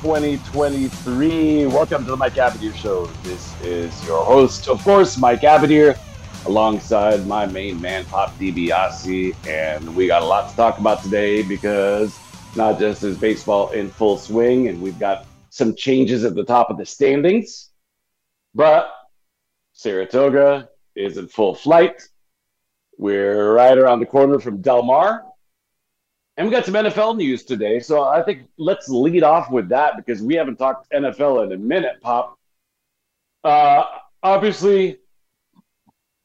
2023. Welcome to the Mike Abadir Show. This is your host, of course, Mike Abadir, alongside my main man, Pop DiBiase. And we got a lot to talk about today because not just is baseball in full swing, and we've got some changes at the top of the standings, but Saratoga is in full flight. We're right around the corner from Del Mar, and we got some NFL news today. So I think let's lead off with that because we haven't talked NFL in a minute, Pop. Uh, obviously,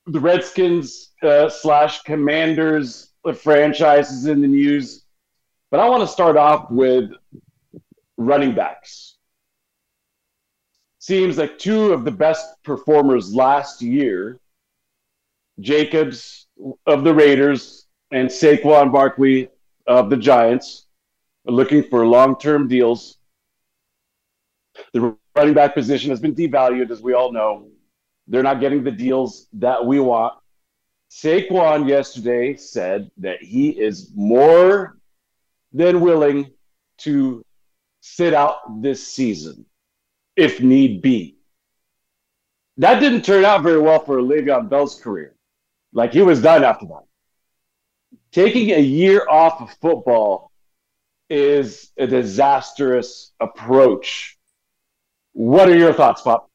the Redskins uh, slash Commanders franchises in the news. But I want to start off with running backs. Seems like two of the best performers last year, Jacobs of the Raiders and Saquon Barkley of the Giants looking for long term deals. The running back position has been devalued, as we all know. They're not getting the deals that we want. Saquon yesterday said that he is more than willing to sit out this season if need be. That didn't turn out very well for Le'Veon Bell's career. Like he was done after that taking a year off of football is a disastrous approach. What are your thoughts, Pop?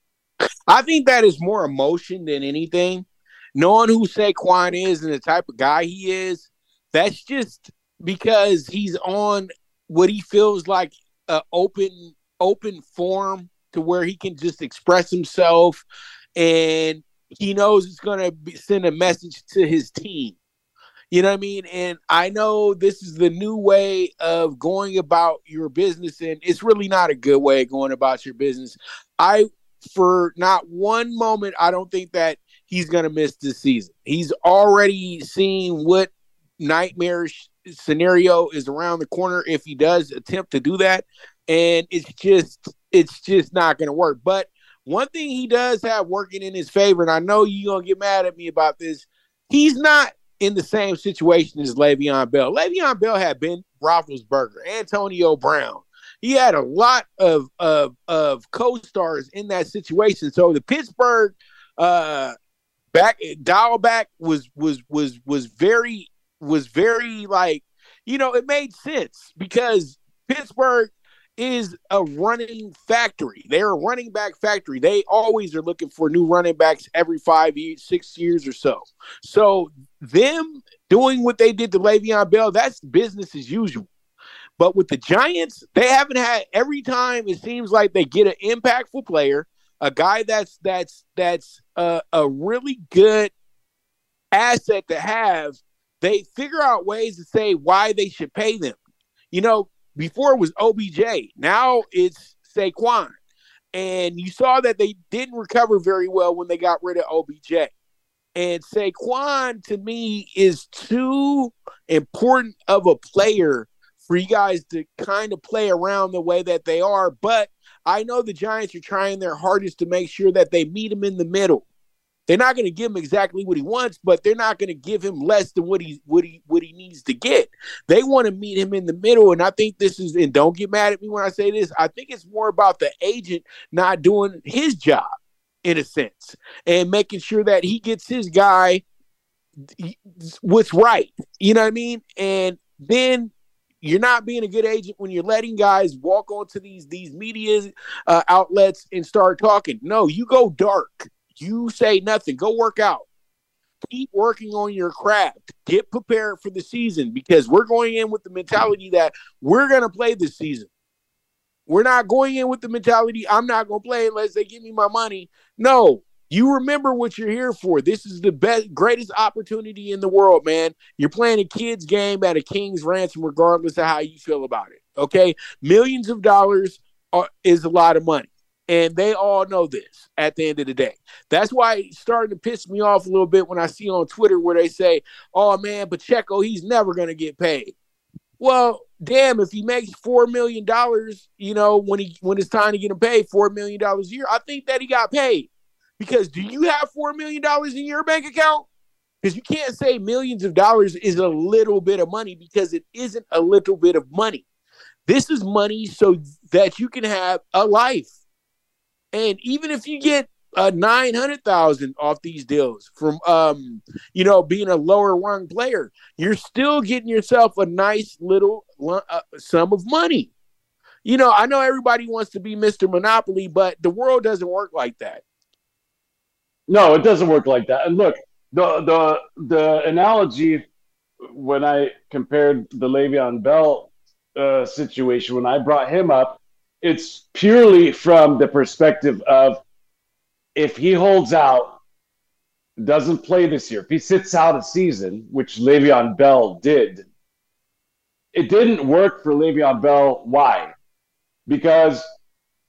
I think that is more emotion than anything. Knowing who Saquon is and the type of guy he is, that's just because he's on what he feels like an open open form to where he can just express himself and he knows it's going to send a message to his team you know what I mean? And I know this is the new way of going about your business, and it's really not a good way of going about your business. I, for not one moment, I don't think that he's going to miss this season. He's already seen what nightmarish scenario is around the corner if he does attempt to do that, and it's just it's just not going to work. But one thing he does have working in his favor, and I know you're gonna get mad at me about this. He's not in the same situation as Le'Veon Bell. Le'Veon Bell had Ben Roethlisberger, Antonio Brown. He had a lot of of of co-stars in that situation. So the Pittsburgh uh back dial back was was was was very was very like you know it made sense because Pittsburgh is a running factory. They're a running back factory. They always are looking for new running backs every five years, six years or so. So them doing what they did to Le'Veon Bell, that's business as usual. But with the Giants, they haven't had every time it seems like they get an impactful player, a guy that's that's that's a, a really good asset to have. They figure out ways to say why they should pay them. You know, before it was OBJ. Now it's Saquon. And you saw that they didn't recover very well when they got rid of OBJ. And Saquon to me is too important of a player for you guys to kind of play around the way that they are. But I know the Giants are trying their hardest to make sure that they meet him in the middle. They're not going to give him exactly what he wants, but they're not going to give him less than what he what he what he needs to get. They want to meet him in the middle, and I think this is. And don't get mad at me when I say this. I think it's more about the agent not doing his job in a sense and making sure that he gets his guy what's right. You know what I mean? And then you're not being a good agent when you're letting guys walk onto these these media uh, outlets and start talking. No, you go dark. You say nothing. Go work out. Keep working on your craft. Get prepared for the season because we're going in with the mentality that we're going to play this season. We're not going in with the mentality I'm not going to play unless they give me my money. No, you remember what you're here for. This is the best, greatest opportunity in the world, man. You're playing a kid's game at a king's ransom, regardless of how you feel about it. Okay, millions of dollars are, is a lot of money. And they all know this at the end of the day. That's why it's starting to piss me off a little bit when I see on Twitter where they say, oh man, Pacheco, he's never going to get paid. Well, damn, if he makes four million dollars, you know, when he when it's time to get him paid four million dollars a year, I think that he got paid. Because do you have four million dollars in your bank account? Because you can't say millions of dollars is a little bit of money because it isn't a little bit of money. This is money so that you can have a life. And even if you get uh, nine hundred thousand off these deals from um, you know, being a lower rung player, you're still getting yourself a nice little uh, sum of money. You know, I know everybody wants to be Mr. Monopoly, but the world doesn't work like that. No, it doesn't work like that. And look, the the the analogy when I compared the Le'Veon Bell uh, situation when I brought him up, it's purely from the perspective of if he holds out, doesn't play this year, if he sits out a season, which Le'Veon Bell did, it didn't work for Le'Veon Bell. Why? Because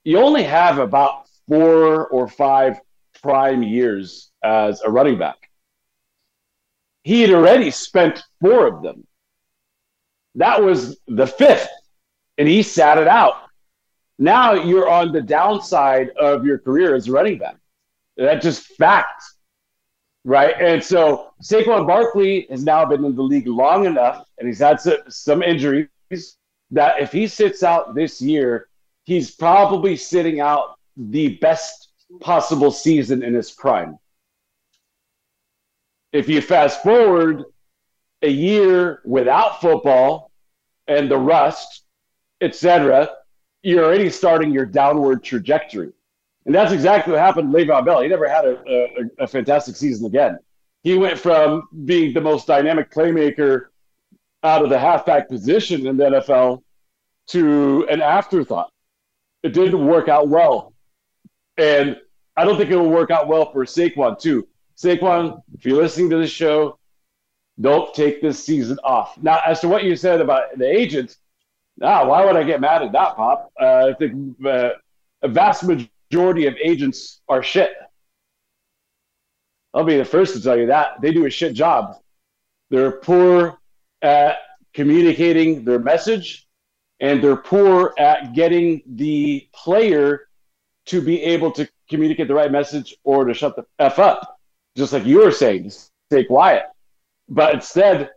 you only have about four or five prime years as a running back. He had already spent four of them. That was the fifth, and he sat it out. Now you're on the downside of your career as a running back. That's just fact, right? And so Saquon Barkley has now been in the league long enough, and he's had some injuries that if he sits out this year, he's probably sitting out the best possible season in his prime. If you fast forward a year without football and the rust, etc., you're already starting your downward trajectory. And that's exactly what happened to Le'Veon Bell. He never had a, a, a, fantastic season again. He went from being the most dynamic playmaker out of the halfback position in the NFL to an afterthought. It didn't work out well. And I don't think it will work out well for Saquon, too. Saquon, if you're listening to this show, don't take this season off. Now, as to what you said about the agents, now, why would I get mad at that, Pop? Uh, I think uh, a vast majority of agents are shit. I'll be the first to tell you that. They do a shit job. They're poor at communicating their message, and they're poor at getting the player to be able to communicate the right message or to shut the F up, just like you were saying, stay quiet. But instead,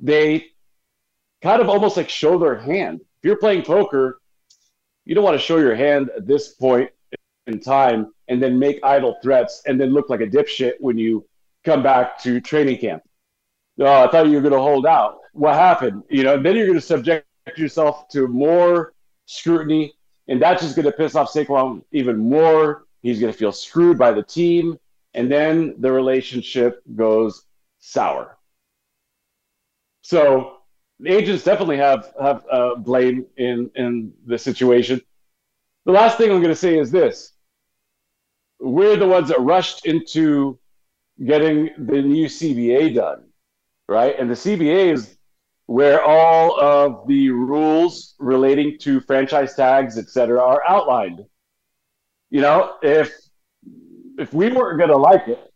they kind of almost like show their hand. If you're playing poker, you don't want to show your hand at this point in time and then make idle threats and then look like a dipshit when you come back to training camp. Oh, I thought you were going to hold out. What happened? You know, then you're going to subject yourself to more scrutiny, and that's just going to piss off Saquon even more. He's going to feel screwed by the team, and then the relationship goes sour. So agents definitely have have uh, blame in in the situation. The last thing I'm going to say is this: we're the ones that rushed into getting the new CBA done, right? And the CBA is where all of the rules relating to franchise tags, et cetera, are outlined. You know, if if we weren't going to like it,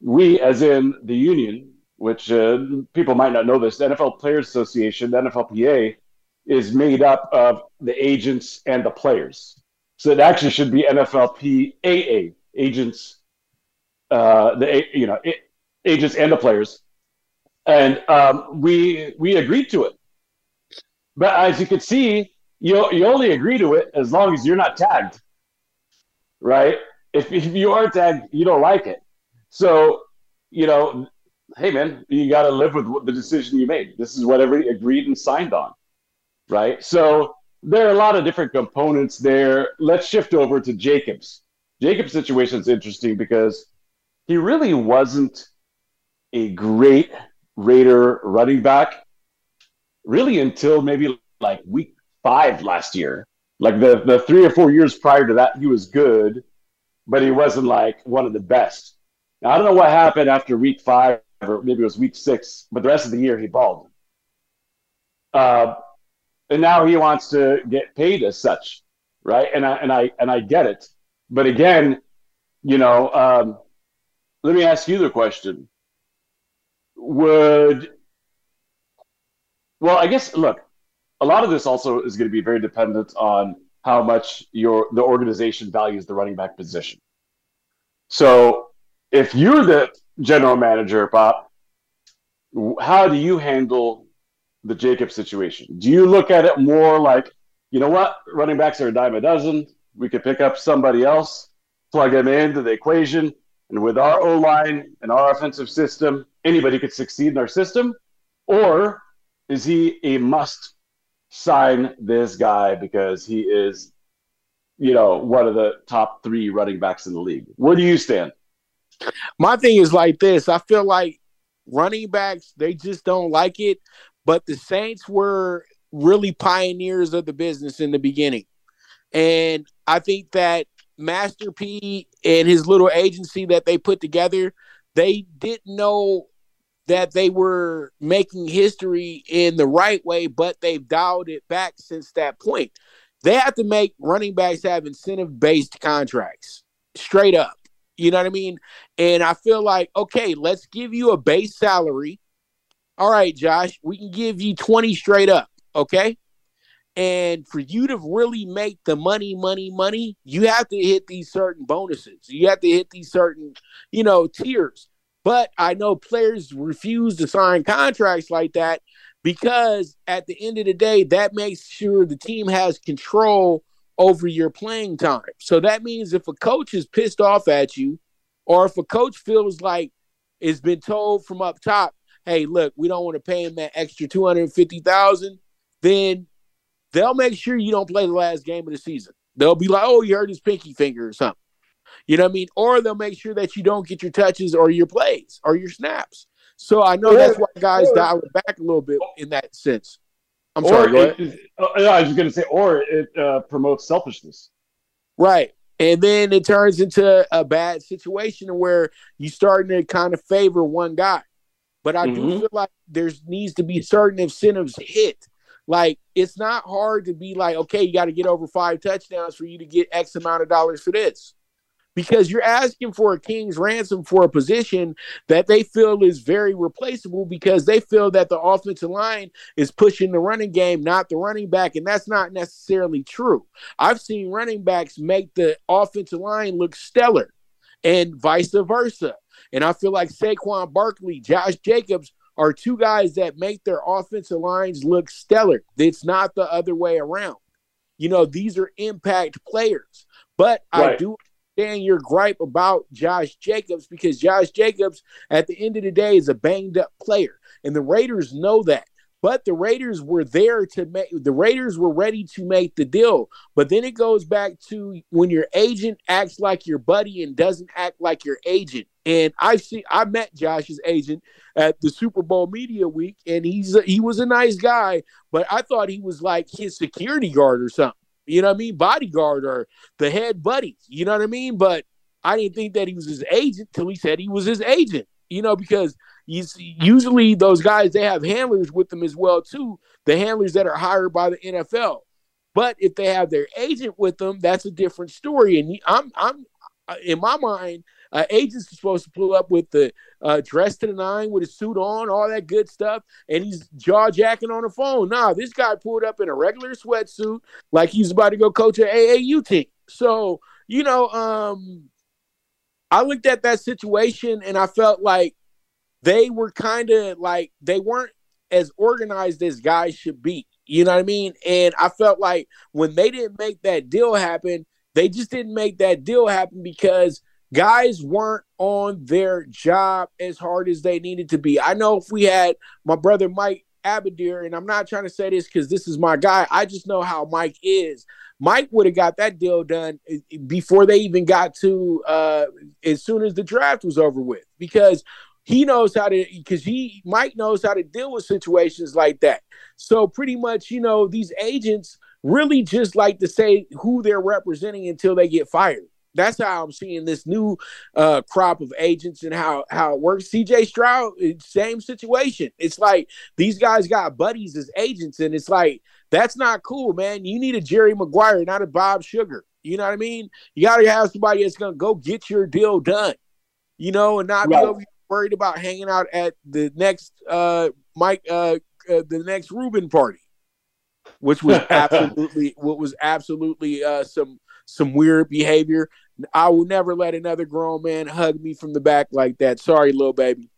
we, as in the union, which uh, people might not know this, the NFL Players Association, the NFLPA, is made up of the agents and the players. So it actually should be NFLPAA, agents, uh, the you know agents and the players, and um, we we agreed to it. But as you can see, you you only agree to it as long as you're not tagged, right? If if you are tagged, you don't like it. So you know hey man, you got to live with the decision you made. This is what everybody agreed and signed on, right? So there are a lot of different components there. Let's shift over to Jacobs. Jacobs' situation is interesting because he really wasn't a great Raider running back, really until maybe like week five last year. Like the, the three or four years prior to that, he was good, but he wasn't like one of the best. Now, I don't know what happened after week five or maybe it was week six, but the rest of the year he balled. Uh, and now he wants to get paid as such. right? And I and I and I get it, but again, you know, um, let me ask you the question: Would well, I guess look, a lot of this also is going to be very dependent on how much your the organization values the running back position. So, if you're the general manager, Pop, how do you handle the Jacob situation? Do you look at it more like, you know what, running backs are a dime a dozen. We could pick up somebody else, plug them into the equation, and with our O line and our offensive system, anybody could succeed in our system? Or is he a must sign this guy because he is, you know, one of the top three running backs in the league? Where do you stand? My thing is like this. I feel like running backs, they just don't like it. But the Saints were really pioneers of the business in the beginning. And I think that Master P and his little agency that they put together, they didn't know that they were making history in the right way, but they've dialed it back since that point. They have to make running backs have incentive based contracts straight up. You know what I mean? And I feel like, okay, let's give you a base salary. All right, Josh, we can give you 20 straight up. Okay. And for you to really make the money, money, money, you have to hit these certain bonuses. You have to hit these certain, you know, tiers. But I know players refuse to sign contracts like that because at the end of the day, that makes sure the team has control over your playing time. So that means if a coach is pissed off at you, or if a coach feels like it's been told from up top, hey, look, we don't want to pay him that extra 250,000, then they'll make sure you don't play the last game of the season. They'll be like, oh, you hurt his pinky finger or something. You know what I mean? Or they'll make sure that you don't get your touches or your plays or your snaps. So I know that's why guys dial it back a little bit in that sense. I'm sorry. It, uh, I was going to say, or it uh, promotes selfishness. Right. And then it turns into a bad situation where you're starting to kind of favor one guy. But I mm-hmm. do feel like there needs to be certain incentives hit. Like it's not hard to be like, okay, you got to get over five touchdowns for you to get X amount of dollars for this because you're asking for a king's ransom for a position that they feel is very replaceable because they feel that the offensive line is pushing the running game, not the running back. And that's not necessarily true. I've seen running backs make the offensive line look stellar and vice versa. And I feel like Saquon Barkley, Josh Jacobs are two guys that make their offensive lines look stellar. It's not the other way around. You know, these are impact players. But right. I do understand your gripe about Josh Jacobs because Josh Jacobs, at the end of the day, is a banged up player. And the Raiders know that. But the Raiders were there to make the Raiders were ready to make the deal. But then it goes back to when your agent acts like your buddy and doesn't act like your agent. And I see I met Josh's agent at the Super Bowl media week, and he's a, he was a nice guy, but I thought he was like his security guard or something you know what I mean, bodyguard or the head buddy, you know what I mean? But I didn't think that he was his agent till he said he was his agent, you know, because usually those guys they have handlers with them as well too, the handlers that are hired by the NFL. But if they have their agent with them, that's a different story. And I'm I'm in my mind, uh, agents are supposed to pull up with the uh, dress to the nine with a suit on, all that good stuff, and he's jaw jacking on the phone. Nah, this guy pulled up in a regular sweatsuit like he's about to go coach an AAU team. So, you know, um, I looked at that situation and I felt like they were kind of like they weren't as organized as guys should be. You know what I mean? And I felt like when they didn't make that deal happen, they just didn't make that deal happen because guys weren't on their job as hard as they needed to be. I know if we had my brother Mike Abadir, and I'm not trying to say this because this is my guy, I just know how Mike is. Mike would have got that deal done eh, before they even got to uh, as soon as the draft was over with because he knows how to because he Mike knows how to deal with situations like that. So pretty much, you know, these agents really just like to say who they're representing until they get fired. That's how I'm seeing this new uh, crop of agents and how how it works. CJ Stroud, same situation. It's like these guys got buddies as agents, and it's like that's not cool, man. You need a Jerry Maguire, not a Bob Sugar. You know what I mean? You got to have somebody that's gonna go get your deal done. You know, and not right. be worried about hanging out at the next uh Mike uh, uh the next Ruben party, which was absolutely what was absolutely uh some some weird behavior. I will never let another grown man hug me from the back like that. Sorry, little baby.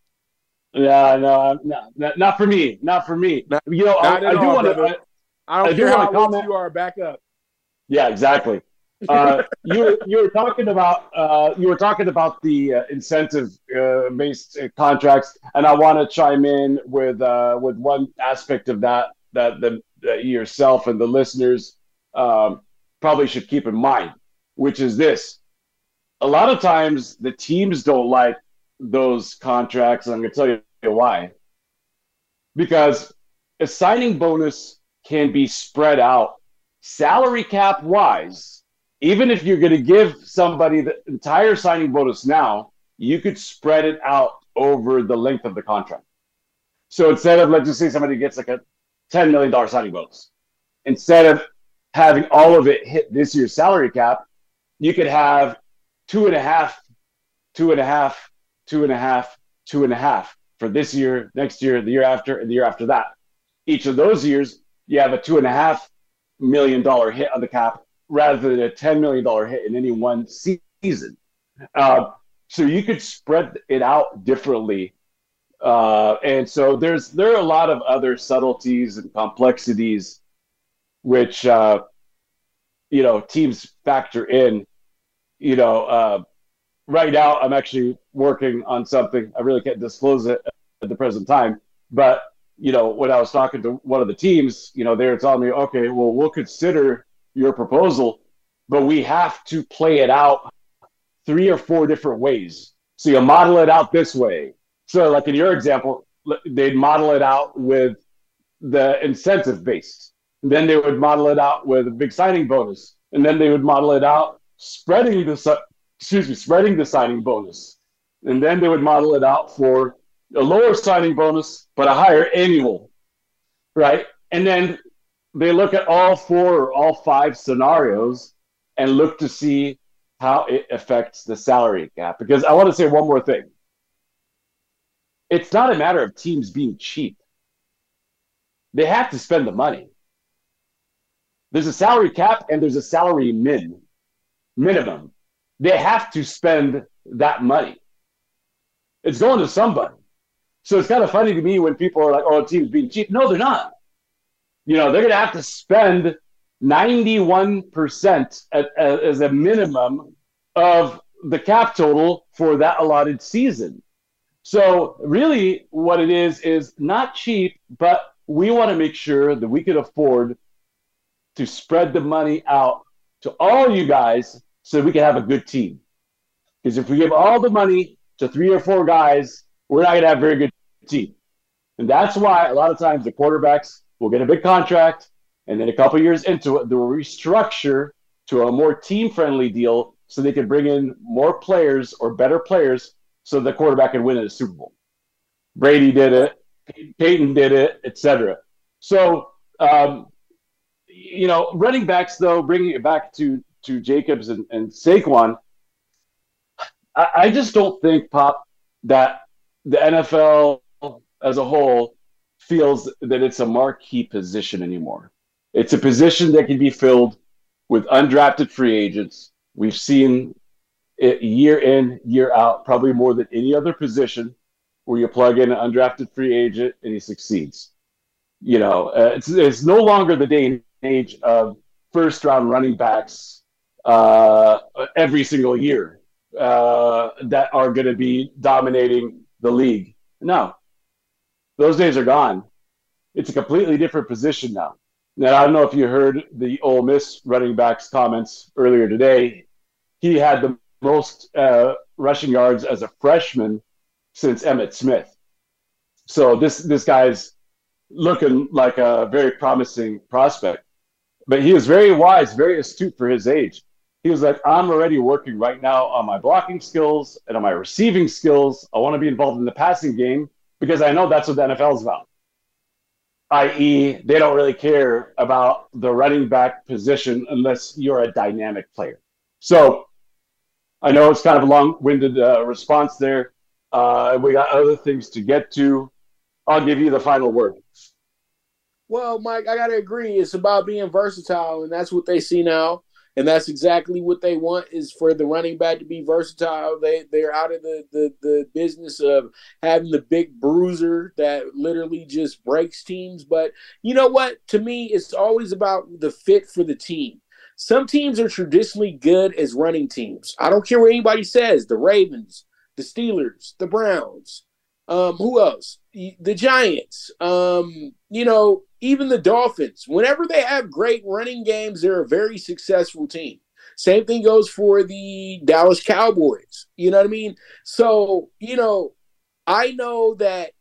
Yeah, no, no, not for me. Not for me. Not, you know, I, I, do want to. I, don't I care how comment. you are. Back up. Yeah, exactly. Uh, you you were talking about uh, you were talking about the uh, incentive uh, based contracts, and I want to chime in with uh, with one aspect of that that the that yourself and the listeners um, probably should keep in mind, which is this: a lot of times the teams don't like those contracts, and I'm going to tell you why. Because a signing bonus can be spread out salary cap wise even if you're going to give somebody the entire signing bonus now, you could spread it out over the length of the contract. So instead of let's just say somebody gets like a $10 million signing bonus, instead of having all of it hit this year's salary cap, you could have two and a half, two and a half, two and a half, two and a half for this year, next year, the year after, and the year after that. Each of those years, you have a two and a half million dollar hit on the cap rather than a $10 million hit in any one season. Uh, so you could spread it out differently. Uh, and so there's there are a lot of other subtleties and complexities which uh, you know teams factor in. You know, uh, right now I'm actually working on something. I really can't disclose it at the present time, but you know, when I was talking to one of the teams, you know, they were telling me, okay, well, we'll consider your proposal, but we have to play it out three or four different ways. So you model it out this way. So, like in your example, they'd model it out with the incentive based. Then they would model it out with a big signing bonus, and then they would model it out spreading the excuse me spreading the signing bonus, and then they would model it out for a lower signing bonus but a higher annual, right? And then they look at all four or all five scenarios and look to see how it affects the salary cap. Because I want to say one more thing. It's not a matter of teams being cheap. They have to spend the money. There's a salary cap and there's a salary min minimum. They have to spend that money. It's going to somebody. So it's kind of funny to me when people are like, "Oh, teams being cheap." No, they're not you know, they're going to have to spend 91% at, at, as a minimum of the cap total for that allotted season. So, really, what it is is not cheap, but we want to make sure that we can afford to spread the money out to all you guys so we can have a good team. Because if we give all the money to three or four guys, we're not going to have a very good team. And that's why a lot of times the quarterbacks We'll get a big contract, and then a couple years into it, they'll restructure to a more team-friendly deal so they can bring in more players or better players so the quarterback can win at a Super Bowl. Brady did it, Peyton did it, etc. So, um, you know, running backs though, bringing it back to to Jacobs and, and Saquon, I, I just don't think Pop that the NFL as a whole feels that it's a marquee position anymore. It's a position that can be filled with undrafted free agents. We've seen it year in, year out, probably more than any other position where you plug in an undrafted free agent and he succeeds. You know, uh, it's, it's no longer the day and age of first round running backs uh, every single year uh, that are going to be dominating the league. No, those days are gone. It's a completely different position now. Now, I don't know if you heard the Ole Miss running back's comments earlier today. He had the most uh, rushing yards as a freshman since Emmitt Smith. So this this guy's looking like a very promising prospect. But he was very wise, very astute for his age. He was like, I'm already working right now on my blocking skills and on my receiving skills. I want to be involved in the passing game because I know that's what the NFL is about. I.e., they don't really care about the running back position unless you're a dynamic player. So I know it's kind of a long winded uh, response there. Uh, we got other things to get to. I'll give you the final word. Well, Mike, I got to agree. It's about being versatile, and that's what they see now and that's exactly what they want is for the running back to be versatile. They they're out of the the, the business of having the big bruiser that literally just breaks teams. But you know what? To me, it's always about the fit for the team. Some teams are traditionally good as running teams. I don't care what anybody says. The Ravens, the Steelers, the Browns. Um, who else? The Giants. Um, you know, even the Dolphins. Whenever they have great running games, they're a very successful team. Same thing goes for the Dallas Cowboys. You know what I mean? So, you know, I know that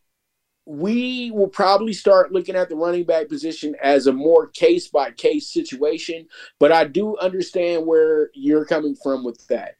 we will probably start looking at the running back position as a more case by case situation. But I do understand where you're coming from with that.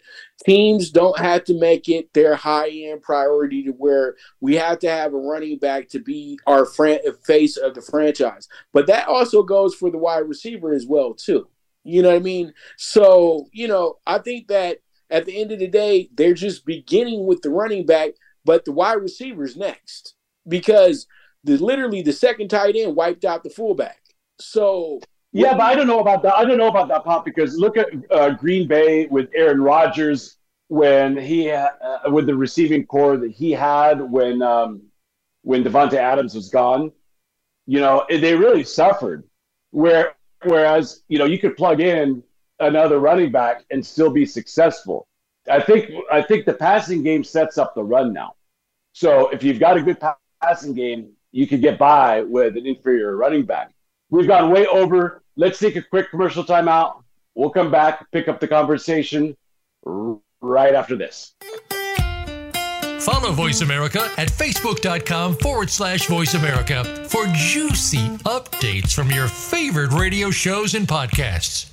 Teams don't have to make it their high end priority to where we have to have a running back to be our fran- face of the franchise. But that also goes for the wide receiver as well, too. You know what I mean? So, you know, I think that at the end of the day, they're just beginning with the running back, but the wide receivers next because the literally the second tight end wiped out the fullback. So yeah, but I don't know about that. I don't know about that pop because look at uh, Green Bay with Aaron Rodgers when he uh, with the receiving corps that he had when um, when Davante Adams was gone. You know, they really suffered. Where whereas you know you could plug in another running back and still be successful. I think I think the passing game sets up the run now. So if you've got a good passing game, you could get by with an inferior running back. We've gone way over. Let's take a quick commercial timeout. We'll come back, pick up the conversation right after this. Follow Voice America at facebook.com forward slash voice America for juicy updates from your favorite radio shows and podcasts.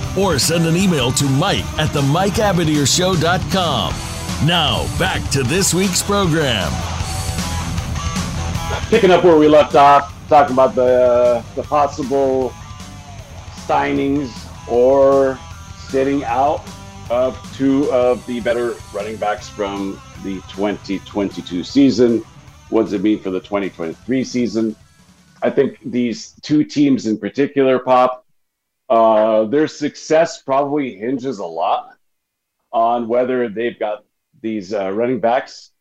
Or send an email to Mike at the MikeAbadirshow.com. Now, back to this week's program. Picking up where we left off, talking about the uh, the possible signings or sitting out of two of the better running backs from the 2022 season. What does it mean for the 2023 season? I think these two teams in particular, Pop, uh, their success probably hinges a lot on whether they've got these uh, running backs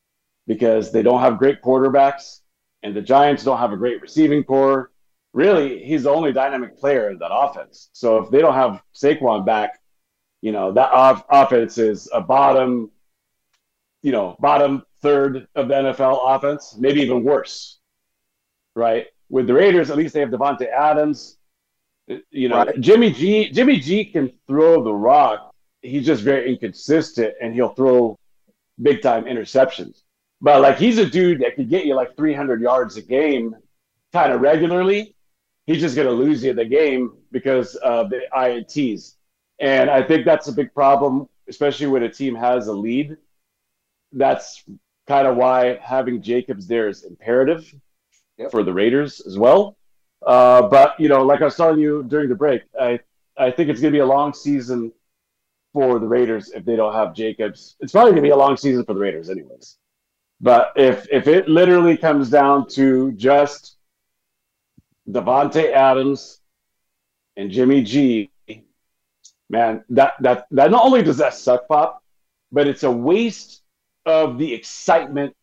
because they don't have great quarterbacks, and the Giants don't have a great receiving corps. Really, he's the only dynamic player in that offense. So if they don't have Saquon back, you know that off- offense is a bottom, you know, bottom third of the NFL offense, maybe even worse, right? With the Raiders, at least they have Davante Adams. You know, Right. Jimmy G. Jimmy G. can throw the rock. He's just very inconsistent, and he'll throw big time interceptions. But like he's a dude that could get you like 300 yards a game, kind of regularly. He's just going to lose you the game because of the ints, and I think that's a big problem, especially when a team has a lead. That's kind of why having Jacobs there is imperative for the Raiders as well. Uh, but you know, like I was telling you during the break, I I think it's going to be a long season for the Raiders if they don't have Jacobs. It's probably going to be a long season for the Raiders, anyways. But if if it literally comes down to just Davante Adams and Jimmy G, man, that that that not only does that suck, pop, but it's a waste of the excitement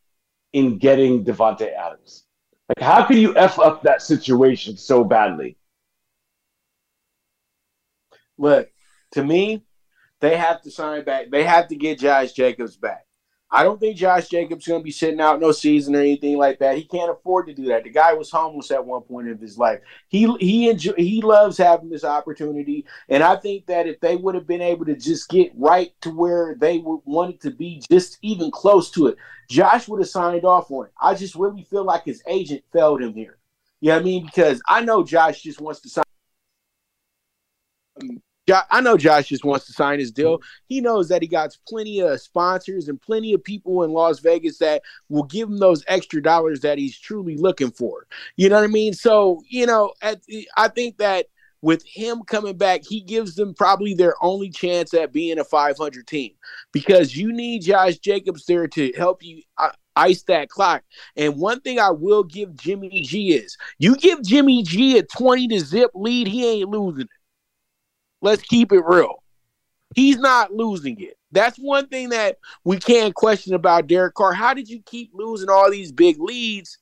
in getting Davante Adams. Like, how can you f up that situation so badly? Look, to me, they have to sign back. They have to get Josh Jacobs back. I don't think Josh Jacobs going to be sitting out no season or anything like that. He can't afford to do that. The guy was homeless at one point of his life. He he enjoy, he loves having this opportunity, and I think that if they would have been able to just get right to where they wanted to be, just even close to it, Josh would have signed off on it. I just really feel like his agent failed him here. You know what I mean? Because I know Josh just wants to sign. Jo- I know Josh just wants to sign his deal. He knows that he got plenty of sponsors and plenty of people in Las Vegas that will give him those extra dollars that he's truly looking for. You know what I mean? So, you know, at, I think that with him coming back, he gives them probably their only chance at being a 500 team because you need Josh Jacobs there to help you uh, ice that clock. And one thing I will give Jimmy G is you give Jimmy G a 20 to zip lead, he ain't losing it. Let's keep it real. He's not losing it. That's one thing that we can't question about Derek Carr. How did you keep losing all these big leads?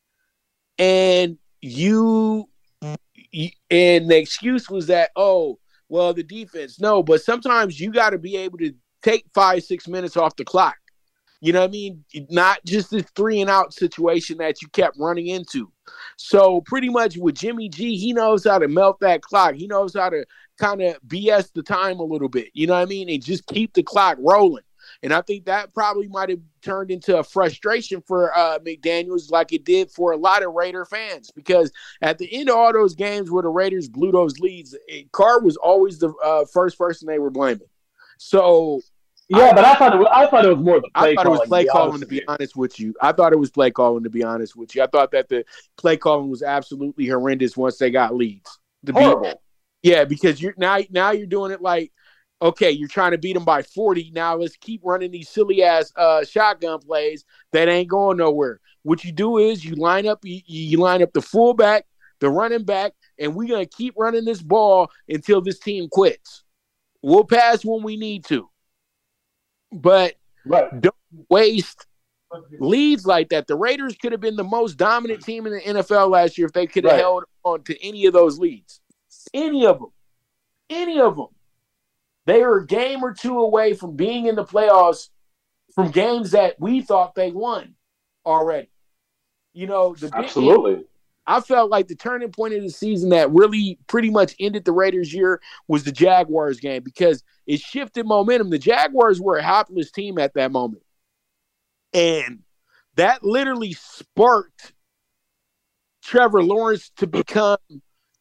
And you, and the excuse was that, oh, well, the defense. No, but sometimes you got to be able to take five, six minutes off the clock. You know what I mean? Not just this three and out situation that you kept running into. So pretty much with Jimmy G, he knows how to melt that clock. He knows how to kind of BS the time a little bit. You know what I mean? And just keep the clock rolling. And I think that probably might have turned into a frustration for uh, McDaniels, like it did for a lot of Raider fans, because at the end of all those games where the Raiders blew those leads, it, Carr was always the uh, first person they were blaming. So Yeah, but I thought it was, I thought it was more the play I thought it was calling, play calling to be honest with you. I thought it was play calling to be honest with you. I thought that the play calling was absolutely horrendous once they got leads. Horrible. Yeah, because you're now now you're doing it like okay, you're trying to beat them by 40. Now let's keep running these silly ass uh, shotgun plays that ain't going nowhere. What you do is you line up you, you line up the fullback, the running back, and we're gonna keep running this ball until this team quits. We'll pass when we need to. But Right. don't waste leads like that. The Raiders could have been the most dominant team in the NFL last year if they could have Right. held on to any of those leads. Any of them. Any of them. They were a game or two away from being in the playoffs from games that we thought they won already. You know, Absolutely. I felt like the turning point of the season that really pretty much ended the Raiders' year was the Jaguars game because it shifted momentum. The Jaguars were a hapless team at that moment. And that literally sparked Trevor Lawrence to become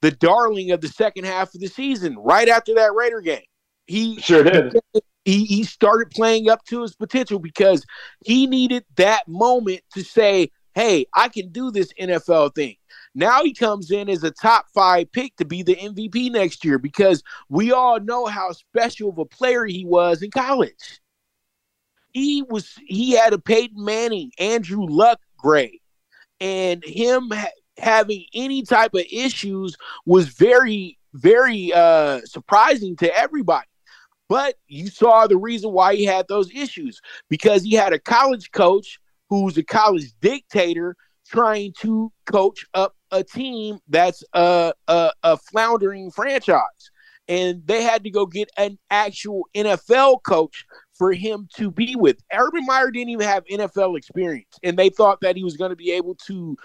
the darling of the second half of the season right after that Raider game. He Sure did. he, he started playing up to his potential because he needed that moment to say, hey, I can do this NFL thing. Now he comes in as a top five pick to be the MVP next year because we all know how special of a player he was in college. He was he had a Peyton Manning, Andrew Luck grade, and him having any type of issues was very, very uh, surprising to everybody. But you saw the reason why he had those issues because he had a college coach who's a college dictator trying to coach up a team that's a, a, a floundering franchise. And they had to go get an actual NFL coach for him to be with. Urban Meyer didn't even have NFL experience, and they thought that he was going to be able to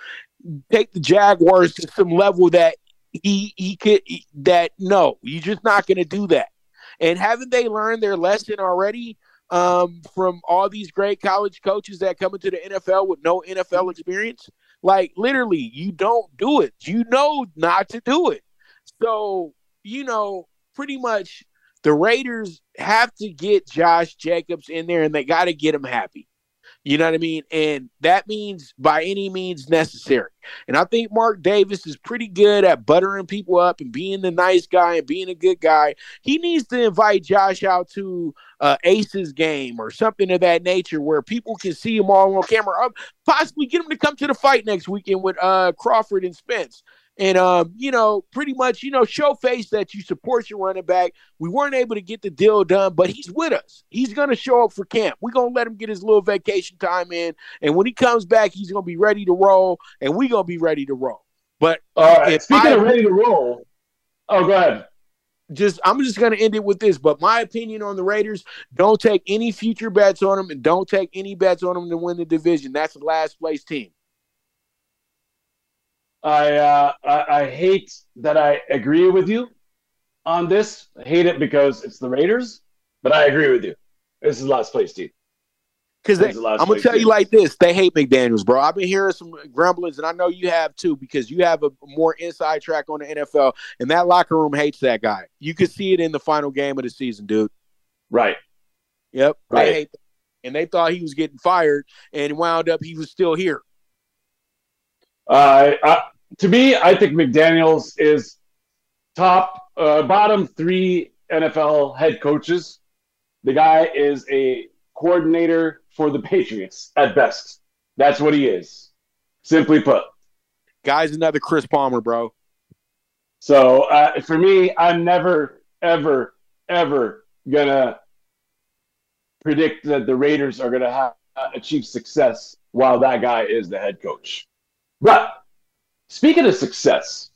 take the Jaguars to some level that he he could that no, you're just not going to do that. And haven't they learned their lesson already um, from all these great college coaches that come into the NFL with no NFL experience? Like literally, you don't do it. You know not to do it. So you know, pretty much the Raiders have to get Josh Jacobs in there and they got to get him happy. You know what I mean? And that means by any means necessary. And I think Mark Davis is pretty good at buttering people up and being the nice guy and being a good guy. He needs to invite Josh out to uh, Aces game or something of that nature where people can see him all on camera. Or possibly get him to come to the fight next weekend with uh, Crawford and Spence and um, you know, pretty much, you know, show face that you support your running back. We weren't able to get the deal done, but he's with us. He's gonna show up for camp. We're gonna let him get his little vacation time in, and when he comes back, he's gonna be ready to roll, and we're gonna be ready to roll. But uh, speaking I, of ready to roll, oh, go ahead. Just I'm just gonna end it with this, but my opinion on the Raiders: don't take any future bets on them, and don't take any bets on them to win the division. That's the last place team. I, uh, I, I hate that I agree with you on this. I hate it because it's the Raiders, but I agree with you. This is last place team. Because I'm gonna tell team. you like this: they hate McDaniels, bro. I've been hearing some grumblings, and I know you have too, because you have a more inside track on the NFL, and that locker room hates that guy. You could see it in the final game of the season, dude. Right. Yep. Right. They hate, and they thought he was getting fired, and wound up he was still here. Uh, I, to me, I think McDaniels is top, uh, bottom three NFL head coaches. The guy is a coordinator for the Patriots at best. That's what he is, simply put. Guy's another Chris Palmer, bro. So uh, for me, I'm never, ever, ever gonna predict that the Raiders are gonna have, achieve success while that guy is the head coach. But speaking of success,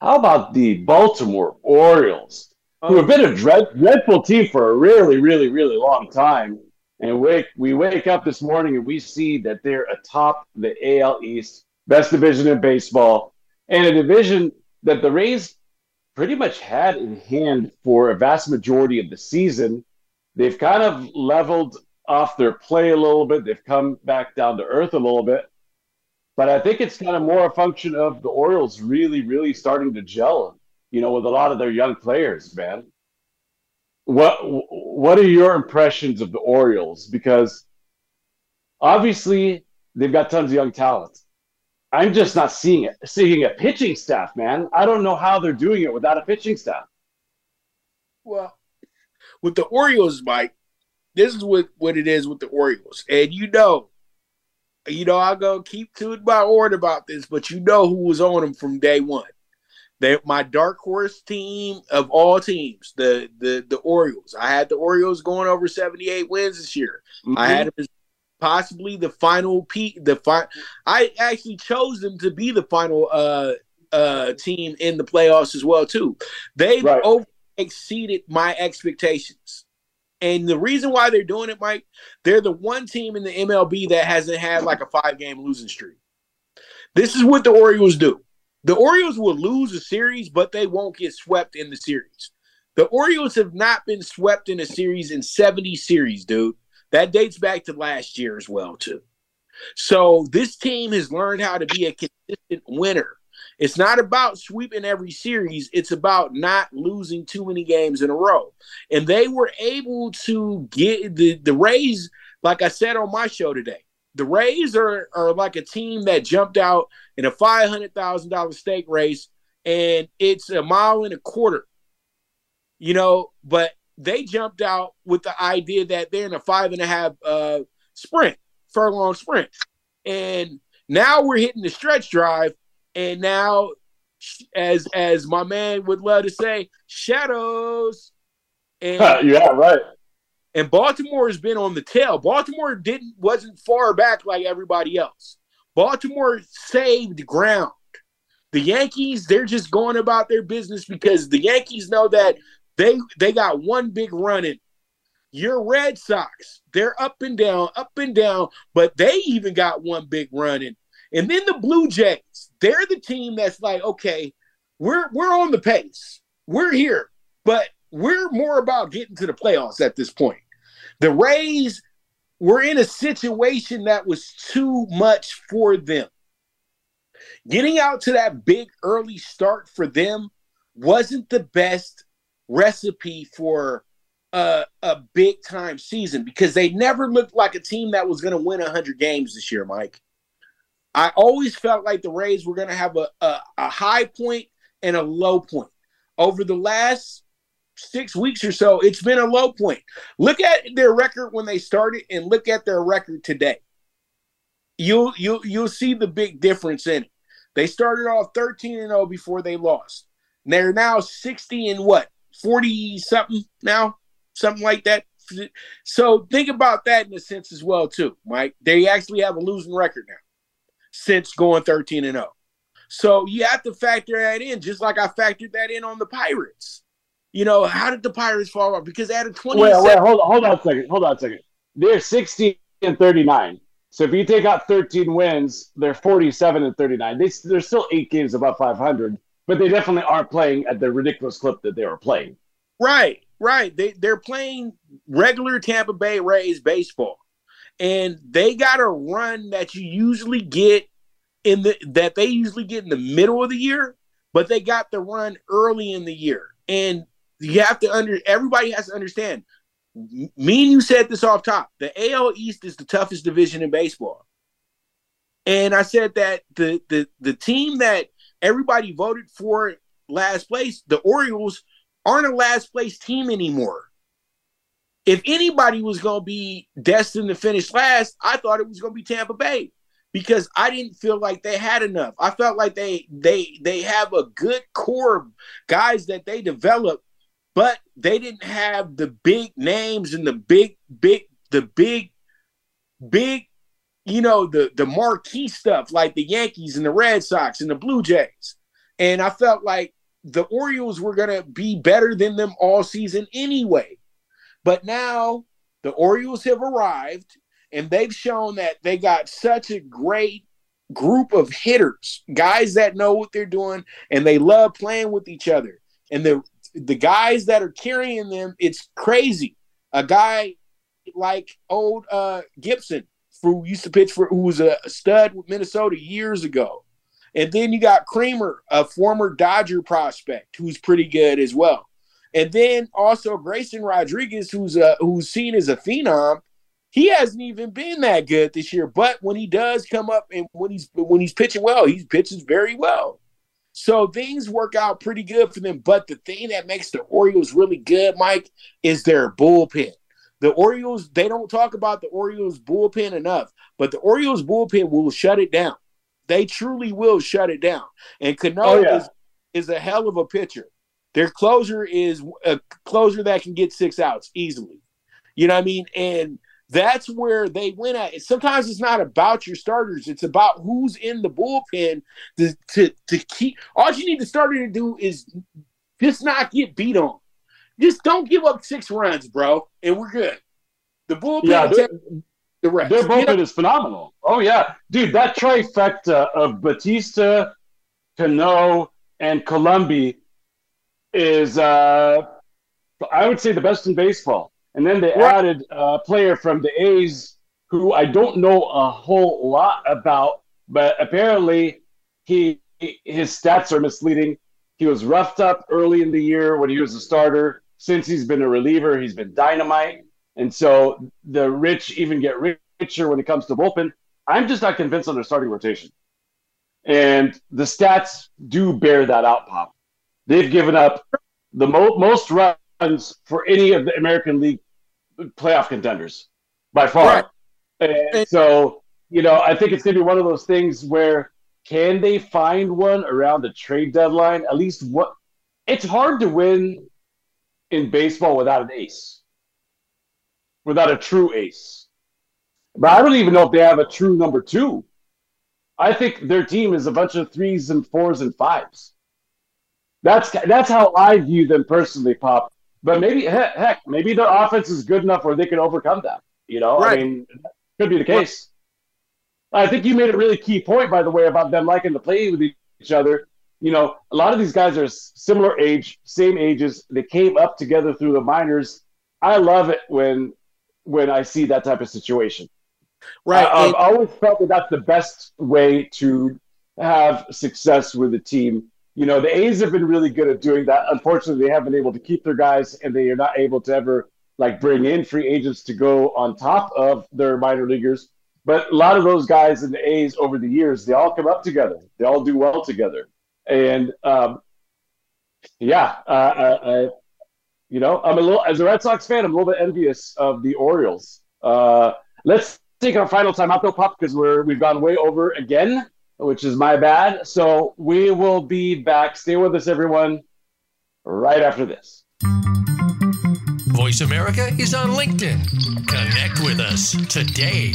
how about the Baltimore Orioles, who have been a dread, dreadful team for a really, really, really long time? And wake, we wake up this morning and we see that they're atop the AL East, best division in baseball, and a division that the Rays pretty much had in hand for a vast majority of the season. They've kind of leveled off their play a little bit. They've come back down to earth a little bit. But I think it's kind of more a function of the Orioles really, really starting to gel, you know, with a lot of their young players, man. What what are your impressions of the Orioles? Because obviously they've got tons of young talent. I'm just not seeing it. Seeing a pitching staff, man. I don't know how they're doing it without a pitching staff. Well, with the Orioles, Mike, this is what, what it is with the Orioles. And you know, you know, I'll go keep to my word about this, but you know who was on them from day one. They my dark horse team of all teams, the the the Orioles. I had the Orioles going over 78 wins this year. Mm-hmm. I had them possibly the final peak the fi- I actually chose them to be the final uh uh team in the playoffs as well too. They right. over exceeded my expectations. And the reason why they're doing it, Mike, they're the one team in the MLB that hasn't had like a five game losing streak. This is what the Orioles do. The Orioles will lose a series, but they won't get swept in the series. The Orioles have not been swept in a series in 70 series, dude. That dates back to last year as well, too. So this team has learned how to be a consistent winner. It's not about sweeping every series. It's about not losing too many games in a row. And they were able to get the, the Rays, like I said on my show today, the Rays are, are like a team that jumped out in a $500,000 stake race and it's a mile and a quarter, you know, but they jumped out with the idea that they're in a five and a half uh, sprint, furlong sprint. And Now we're hitting the stretch drive, and now, as as my man would love to say, shadows. And yeah, right. and Baltimore has been on the tail. Baltimore didn't wasn't far back like everybody else. Baltimore saved ground. The Yankees, they're just going about their business because the Yankees know that they they got one big run in. Your Red Sox, they're up and down, up and down, but they even got one big run in. And then the Blue Jays, they're the team that's like, okay, we're we're on the pace. We're here, but we're more about getting to the playoffs at this point. The Rays were in a situation that was too much for them. Getting out to that big early start for them wasn't the best recipe for a, a big time season because they never looked like a team that was going to win 100 games this year, Mike. I always felt like the Rays were going to have a, a, a high point and a low point. Over the last six weeks or so, it's been a low point. Look at their record when they started and look at their record today. You'll you'll you'll see the big difference in it. They started off 13 and 0 before they lost. They're now 60 and what? 40 something now? Something like that. So think about that in a sense as well too, Mike. They actually have a losing record now since going 13 and 0. So you have to factor that in, just like I factored that in on the Pirates. You know, how did the Pirates fall off? Because they had a 20. Wait, wait, hold on, hold on a second. Hold on a second. They're 60 and 39. So if you take out 13 wins, they're 47 and 39. They, they're still eight games above 500, but they definitely aren't playing at the ridiculous clip that they were playing. Right, right. They they're playing regular Tampa Bay Rays baseball, and they got a run that you usually get in the that they usually get in the middle of the year, but they got the run early in the year, and you have to under everybody has to understand. Me and you said this off top. The AL East is the toughest division in baseball, and I said that the the the team that everybody voted for last place, the Orioles, aren't a last place team anymore. If anybody was going to be destined to finish last, I thought it was going to be Tampa Bay because I didn't feel like they had enough. I felt like they they they have a good core of guys that they developed, but they didn't have the big names and the big big the big big you know the the marquee stuff like the Yankees and the Red Sox and the Blue Jays. And I felt like the Orioles were going to be better than them all season anyway. But now the Orioles have arrived and they've shown that they got such a great group of hitters, guys that know what they're doing and they love playing with each other. And the the guys that are carrying them, it's crazy. A guy like old uh, Gibson, who used to pitch for, who was a stud with Minnesota years ago. And then you got Kremer, a former Dodger prospect, who's pretty good as well. And then also Grayson Rodriguez, who's a, who's seen as a phenom. He hasn't even been that good this year, but when he does come up and when he's when he's pitching well, he pitches very well. So things work out pretty good for them. But the thing that makes the Orioles really good, Mike, is their bullpen. The Orioles, they don't talk about the Orioles bullpen enough, but the Orioles bullpen will shut it down. They truly will shut it down. And Cano Oh, yeah. is, is a hell of a pitcher. Their closer is a closer that can get six outs easily. You know what I mean? And that's where they win at. Sometimes it's not about your starters; it's about who's in the bullpen to to, to keep. All you need the starter to do is just not get beat on. Just don't give up six runs, bro, and we're good. The bullpen Yeah, the rest. Their You bullpen know- is phenomenal. Oh yeah, dude, that trifecta of Bautista, Cano, and Coulombe is, uh, I would say, the best in baseball. And then they Right. added a player from the A's who I don't know a whole lot about, but apparently he his stats are misleading. He was roughed up early in the year when he was a starter. Since he's been a reliever, he's been dynamite. And so the rich even get richer when it comes to bullpen. I'm just not convinced on their starting rotation. And the stats do bear that out, Pop. They've given up the mo- most runs for any of the American League playoff contenders by far. Right. And so you know, I think it's going to be one of those things where can they find one around the trade deadline? At least what it's hard to win in baseball without an ace, without a true ace. But I don't even know if they have a true number two. I think their team is a bunch of threes and fours and fives. That's that's how I view them personally, Pop. But maybe heck, heck maybe their offense is good enough where they can overcome that. You know, Right. I mean, could be the case. I think you made a really key point, by the way, about them liking to play with each other. You know, a lot of these guys are similar age, same ages. They came up together through the minors. I love it when when I see that type of situation. Right. I, have always felt that that's the best way to have success with a team. You know, the A's have been really good at doing that. Unfortunately, they haven't been able to keep their guys, and they are not able to ever like bring in free agents to go on top of their minor leaguers. But a lot of those guys in the A's over the years, they all come up together. They all do well together, and um, yeah, uh, I, I, you know, I'm a little as a Red Sox fan, I'm a little bit envious of the Orioles. Uh, let's take our final time out though, Pop, because we're we've gone way over again, which is my bad. So we will be back. Stay with us, everyone, right after this. Voice America is on LinkedIn. Connect with us today.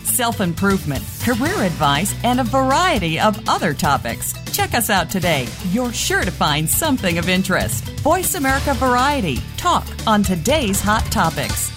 self improvement, career advice, and a variety of other topics. Check us out today. You're sure to find something of interest. Voice America Variety. Talk on today's hot topics.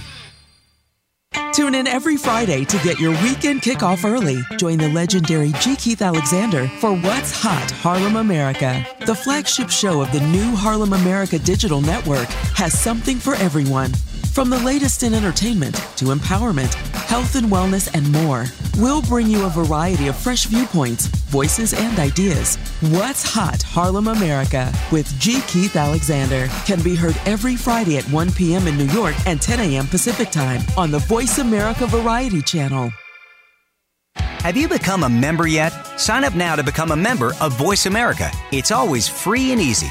Tune in every Friday to get your weekend kickoff early. Join the legendary G. Keith Alexander for What's Hot Harlem America. The flagship show of the new Harlem America Digital Network has something for everyone. From the latest in entertainment to empowerment, health and wellness, and more, we'll bring you a variety of fresh viewpoints, voices, and ideas. What's Hot Harlem America with G. Keith Alexander can be heard every Friday at 1 p.m. in New York and 10 a.m. Pacific Time on the Voice America Variety Channel. Have you become a member yet? Sign up now to become a member of Voice America. It's always free and easy.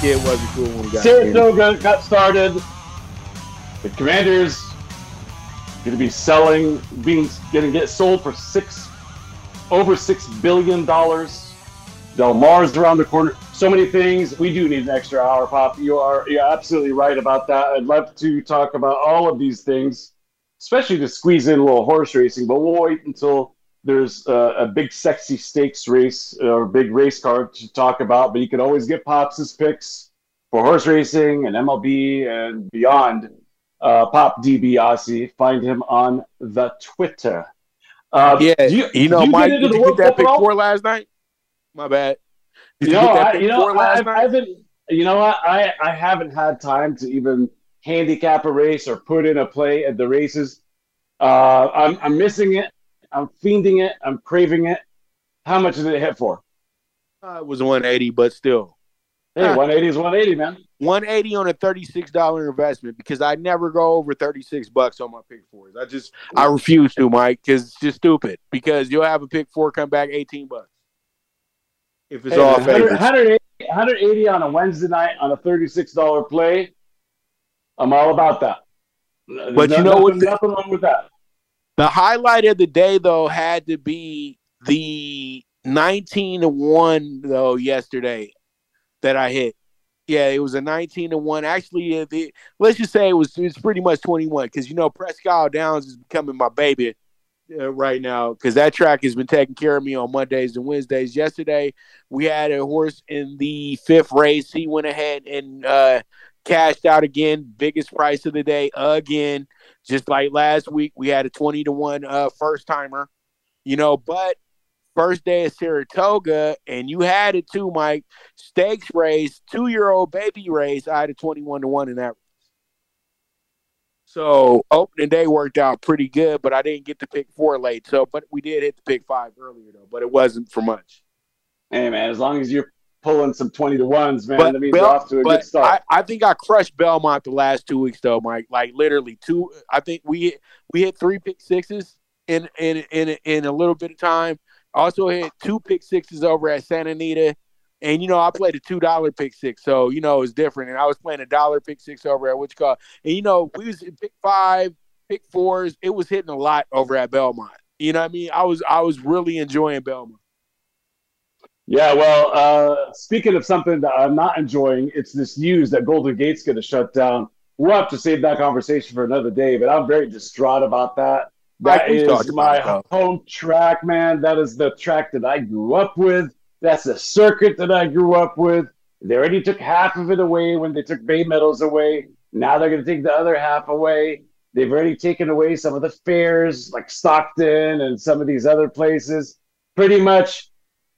Kid wasn't cool when he got. Saratoga got started. The Commanders going to be selling, being going to get sold for six, over six billion dollars. Del Mar's around the corner. So many things. We do need an extra hour, Pop. You are you're absolutely right about that. I'd love to talk about all of these things, especially to squeeze in a little horse racing. But we'll wait until there's uh, a big sexy stakes race or big race card to talk about. But you can always get Pop's picks for horse racing and MLB and beyond. Uh, Pop DiBiase. Find him on the Twitter. Uh, Yeah, do you, know, get Mike, did you get that pick four last night? My bad. Did You you, I, pick you know, last I, night? I haven't. You know what? I I haven't had time to even handicap a race or put in a play at the races. Uh, I'm I'm missing it. I'm fiending it. I'm craving it. How much did it hit for? Uh, it was 180, but still. Hey, 180 is 180, man. 180 on a $36 investment because I never go over 36 bucks on my pick fours. I just I refuse to, Mike, because it's just stupid. Because you'll have a pick four come back 18 bucks. If it's Hey, all man, 100 180, 180 on a Wednesday night on a $36 play. I'm all about that. but you know nothing, what? The, nothing wrong with that. The highlight of the day though had to be the 19 to 1 though yesterday that I hit. Yeah, it was a 19 to 1. Actually, the, let's just say it was it's pretty much 21 because you know Presque Isle Downs is becoming my baby uh, right now because that track has been taking care of me on Mondays and Wednesdays. Yesterday, we had a horse in the fifth race. He went ahead and uh, cashed out again, biggest price of the day again. Just like last week, we had a 20 to 1 uh, first timer, you know, but first day of Saratoga, and you had it too, Mike. Stakes race, two year old baby race. I had a 21 to 1 in that so opening day worked out pretty good, but I didn't get to pick four late. So, but we did hit the pick five earlier though, but it wasn't for much. Hey man, as long as you're pulling some twenty to ones, man, But that means Bel- off to a good start. I, I think I crushed Belmont the last two weeks though, Mike. Like literally two. I think we hit, we hit three pick sixes in in in in a little bit of time. Also hit two pick sixes over at Santa Anita. And you know, I played a two dollar pick six, so you know it's different. And I was playing a dollar pick six over at which call. And you know, we was in pick five, pick fours. It was hitting a lot over at Belmont. You know what I mean? I was I was really enjoying Belmont. Yeah, well, uh, speaking of something that I'm not enjoying, it's this news that Golden Gate's going to shut down. We'll have to save that conversation for another day, but I'm very distraught about that. That is my though. home track, man. That is the track that I grew up with. That's the circuit that I grew up with. They already took half of it away when they took Bay Meadows away. Now they're going to take the other half away. They've already taken away some of the fairs like Stockton and some of these other places. Pretty much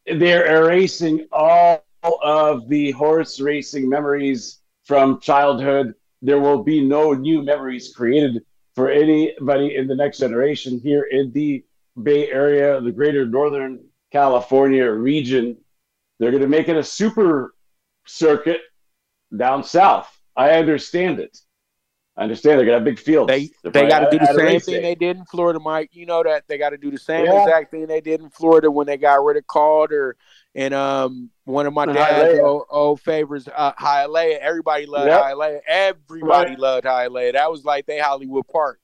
they're erasing all of the horse racing memories from childhood. There will be no new memories created for anybody in the next generation here in the Bay Area, the greater Northern California region. They're going to make it a super circuit down south. I understand it. I understand they're going to have big fields. They They're they got to do the same thing they did in Florida, Mike. You know that they got to do the same Yeah. exact thing they did in Florida when they got rid of Calder and um one of my dad's old, old favorites, uh, Hialeah. Everybody loved Yep. Hialeah. Everybody Right. loved Hialeah. That was like they Hollywood Park.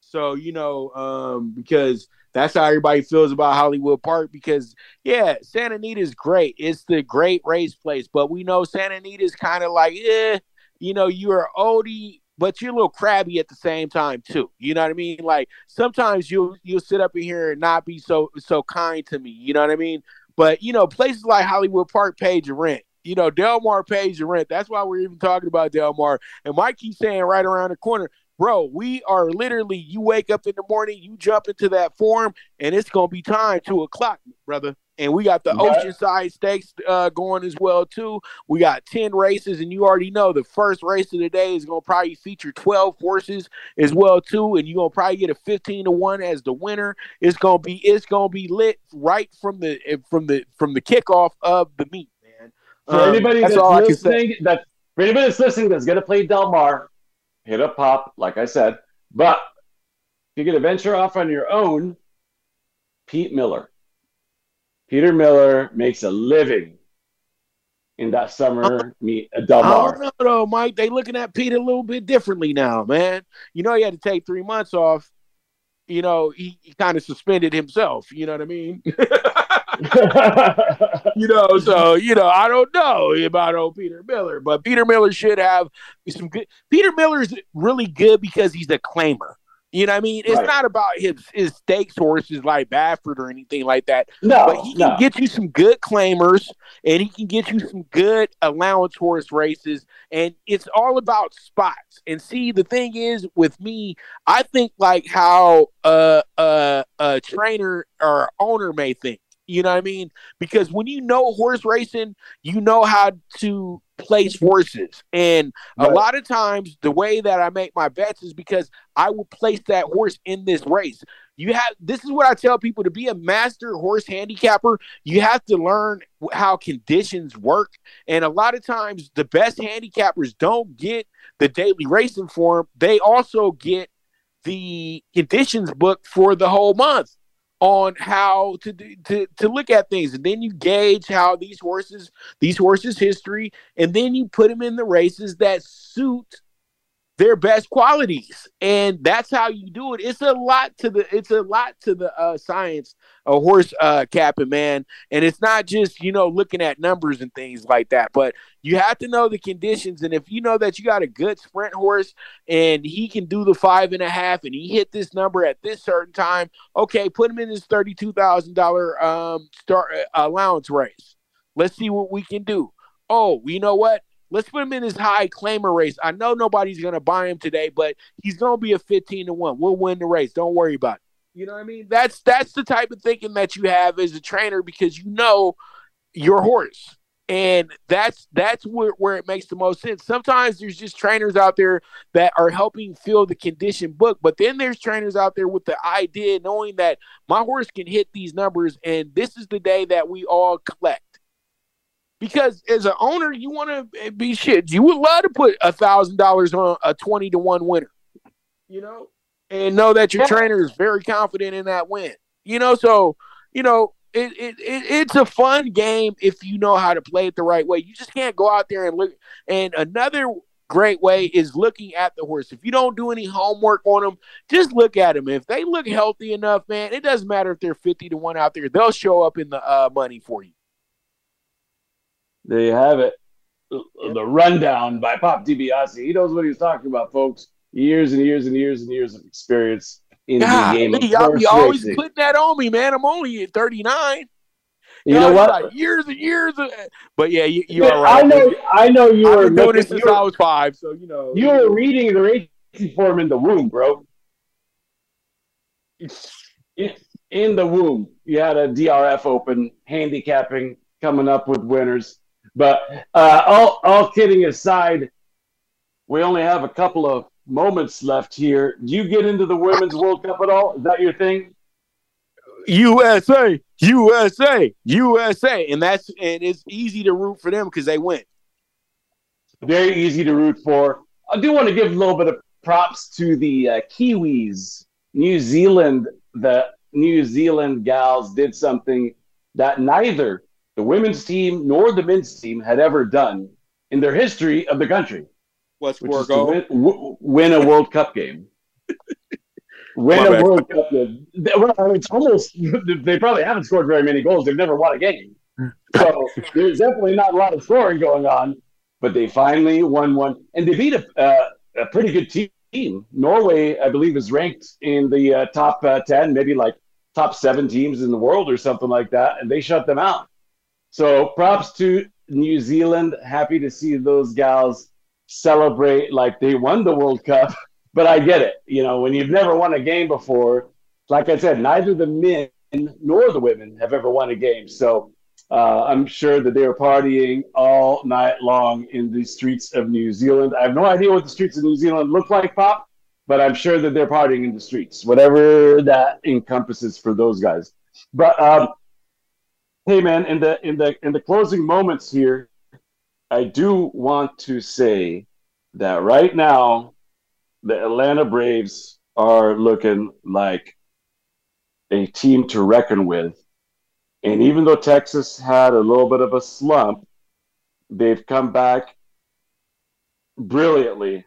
So you know, um, because that's how everybody feels about Hollywood Park. Because yeah, Santa Anita is great. It's the great race place, but we know Santa Anita is kind of like, eh, you know, you're oldie, but you're a little crabby at the same time too. You know what I mean? Like sometimes you'll you'll sit up in here and not be so so kind to me. You know what I mean? But you know, places like Hollywood Park pays your rent. You know, Del Mar pays your rent. That's why we're even talking about Del Mar. And Mike keeps saying right around the corner, bro, we are literally you wake up in the morning, you jump into that form, and it's gonna be time two o'clock, brother. And we got the Right. Oceanside Stakes uh, going as well too. We got ten races, and you already know the first race of the day is gonna probably feature twelve horses as well too, and you're gonna probably get a fifteen to one as the winner. It's gonna be it's gonna be lit right from the from the from the kickoff of the meet, man. For Um, anybody that's that's, all I can say. listening, that for anybody that's listening that's going to play Del Mar, hit a Pop, like I said. But if you're going to venture off on your own, Pete Miller. Peter Miller makes a living in that summer oh. meet a Del I Mar. don't know though, Mike. They looking at Pete a little bit differently now, man. You know, he had to take three months off. You know, he, he kind of suspended himself. You know what I mean? you know, so you know, I don't know about old Peter Miller, but Peter Miller should have some good. Peter Miller's really good because he's a claimer. You know what I mean? It's Right. not about his his stakes horses like Baffert or anything like that. No, but he can no. get you some good claimers and he can get you some good allowance horse races. And it's all about spots. And see, the thing is with me, I think like how uh, uh, a trainer or owner may think. You know what I mean? Because when you know horse racing, you know how to place horses. And a Right. lot of times, the way that I make my bets is because I will place that horse in this race. You have this is what I tell people to be a master horse handicapper. You have to learn how conditions work, and a lot of times the best handicappers don't get the daily racing form. They also get the conditions book for the whole month on how to do, to to look at things, and then you gauge how these horses these horses history, and then you put them in the races that suit their best qualities. And that's how you do it. It's a lot to the it's a lot to the uh, science of horse uh, capping man. And it's not just you know looking at numbers and things like that but you have to know the conditions. And if you know that you got a good sprint horse and he can do the five and a half and he hit this number at this certain time okay put him in his $32000 um start uh, allowance race. Let's see what we can do. Oh you know what Let's put him in his high claimer race. I know nobody's going to buy him today, but he's going to be a 15 to 1. We'll win the race. Don't worry about it. You know what I mean? That's that's the type of thinking that you have as a trainer because you know your horse. And that's that's where, where it makes the most sense. Sometimes there's just trainers out there that are helping fill the condition book, but then there's trainers out there with the idea knowing that my horse can hit these numbers and this is the day that we all collect because as an owner, you want to be shit. You would love to put a thousand dollars on a twenty to one winner, you know, and know that your trainer is very confident in that win. You know, so you know it, it, it it's a fun game if you know how to play it the right way. You just can't go out there and look. And another great way is looking at the horse. If you don't do any homework on them, just look at them. If they look healthy enough, man, it doesn't matter if they're fifty to one out there; they'll show up in the uh, money for you. There you have it. The rundown by Pop DiBiase. He knows what he's talking about, folks. Years and years and years and years of experience in God, the game. of y'all be always racing. putting that on me, man. I'm only at 39. You know what? Like years and years, of, but yeah, you, you are right. I know, I know you I've were doing this since I was five, so you know you were reading the racing form in the womb, bro. In the womb, you had a DRF open, handicapping, coming up with winners. But uh, all, all kidding aside, we only have a couple of moments left here. Do you get into the Women's World Cup at all? Is that your thing? USA, USA, USA, and that's and it's easy to root for them because they win. Very easy to root for. I do want to give a little bit of props to the uh, Kiwis, New Zealand. The New Zealand gals did something that neither the women's team nor the men's team had ever done in their history of the country. What's to win, w- win, a World Cup game. win My a World Cup game. Well, I mean, it's almost, they probably haven't scored very many goals. They've never won a game. So there's definitely not a lot of scoring going on, but they finally won one. And they beat a, uh, a pretty good team. Norway, I believe, is ranked in the uh, top uh, 10, maybe like top seven teams in the world or something like that. And they shut them out. So props to New Zealand. Happy to see those gals celebrate like they won the World Cup. But I get it. You know, when you've never won a game before, like I said, neither the men nor the women have ever won a game. So uh, I'm sure that they are partying all night long in the streets of New Zealand. I have no idea what the streets of New Zealand look like, Pop, but I'm sure that they're partying in the streets, whatever that encompasses for those guys. But um, Hey man, in the in the in the closing moments here, I do want to say that right now the Atlanta Braves are looking like a team to reckon with. And even though Texas had a little bit of a slump, they've come back brilliantly.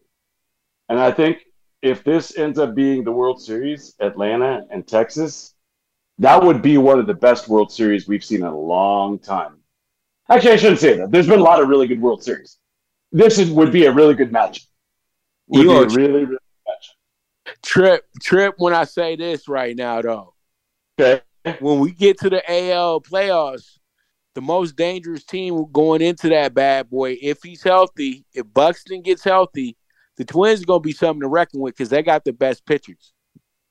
And I think if this ends up being the World Series, Atlanta and Texas, that would be one of the best World Series we've seen in a long time. Actually, I shouldn't say that. There's been a lot of really good World Series. This is, would be a really good match. Would you know, be a really, really match. Trip, trip. When I say this right now, though, okay. When we get to the AL playoffs, the most dangerous team going into that bad boy, if he's healthy, if Buxton gets healthy, the Twins are gonna be something to reckon with because they got the best pitchers.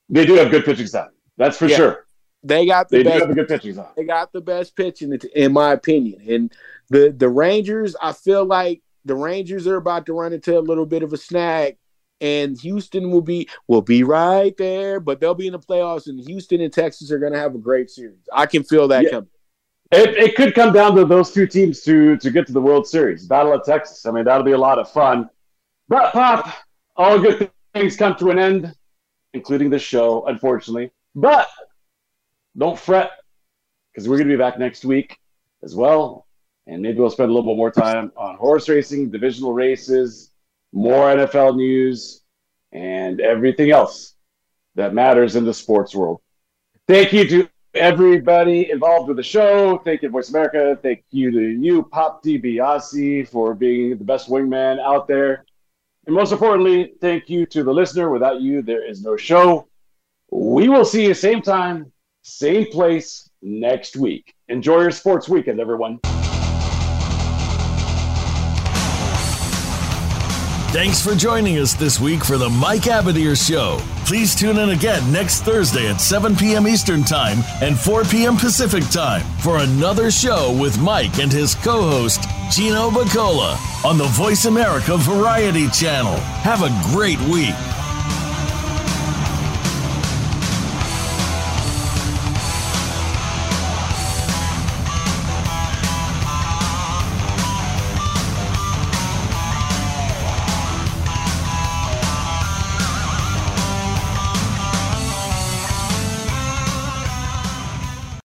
They do have good pitching staff. That's for yeah. sure. They got the they best. the good pitching. They got the best pitching, in my opinion. And the the Rangers, I feel like the Rangers are about to run into a little bit of a snag, and Houston will be will be right there, but they'll be in the playoffs. And Houston and Texas are going to have a great series. I can feel that yeah. coming. It, it could come down to those two teams to to get to the World Series, Battle of Texas. I mean, that'll be a lot of fun. But pop, all good things come to an end, including this show, unfortunately. But don't fret because we're going to be back next week as well. And maybe we'll spend a little bit more time on horse racing, divisional races, more NFL news, and everything else that matters in the sports world. Thank you to everybody involved with the show. Thank you, Voice America. Thank you to you, Pop DiBiase, for being the best wingman out there. And most importantly, thank you to the listener. Without you, there is no show. We will see you same time, same place next week. Enjoy your sports weekend, everyone. Thanks for joining us this week for the Mike Abadir Show. Please tune in again next Thursday at 7 p.m. Eastern Time and 4 p.m. Pacific Time for another show with Mike and his co host, Gino Bacola, on the Voice America Variety Channel. Have a great week.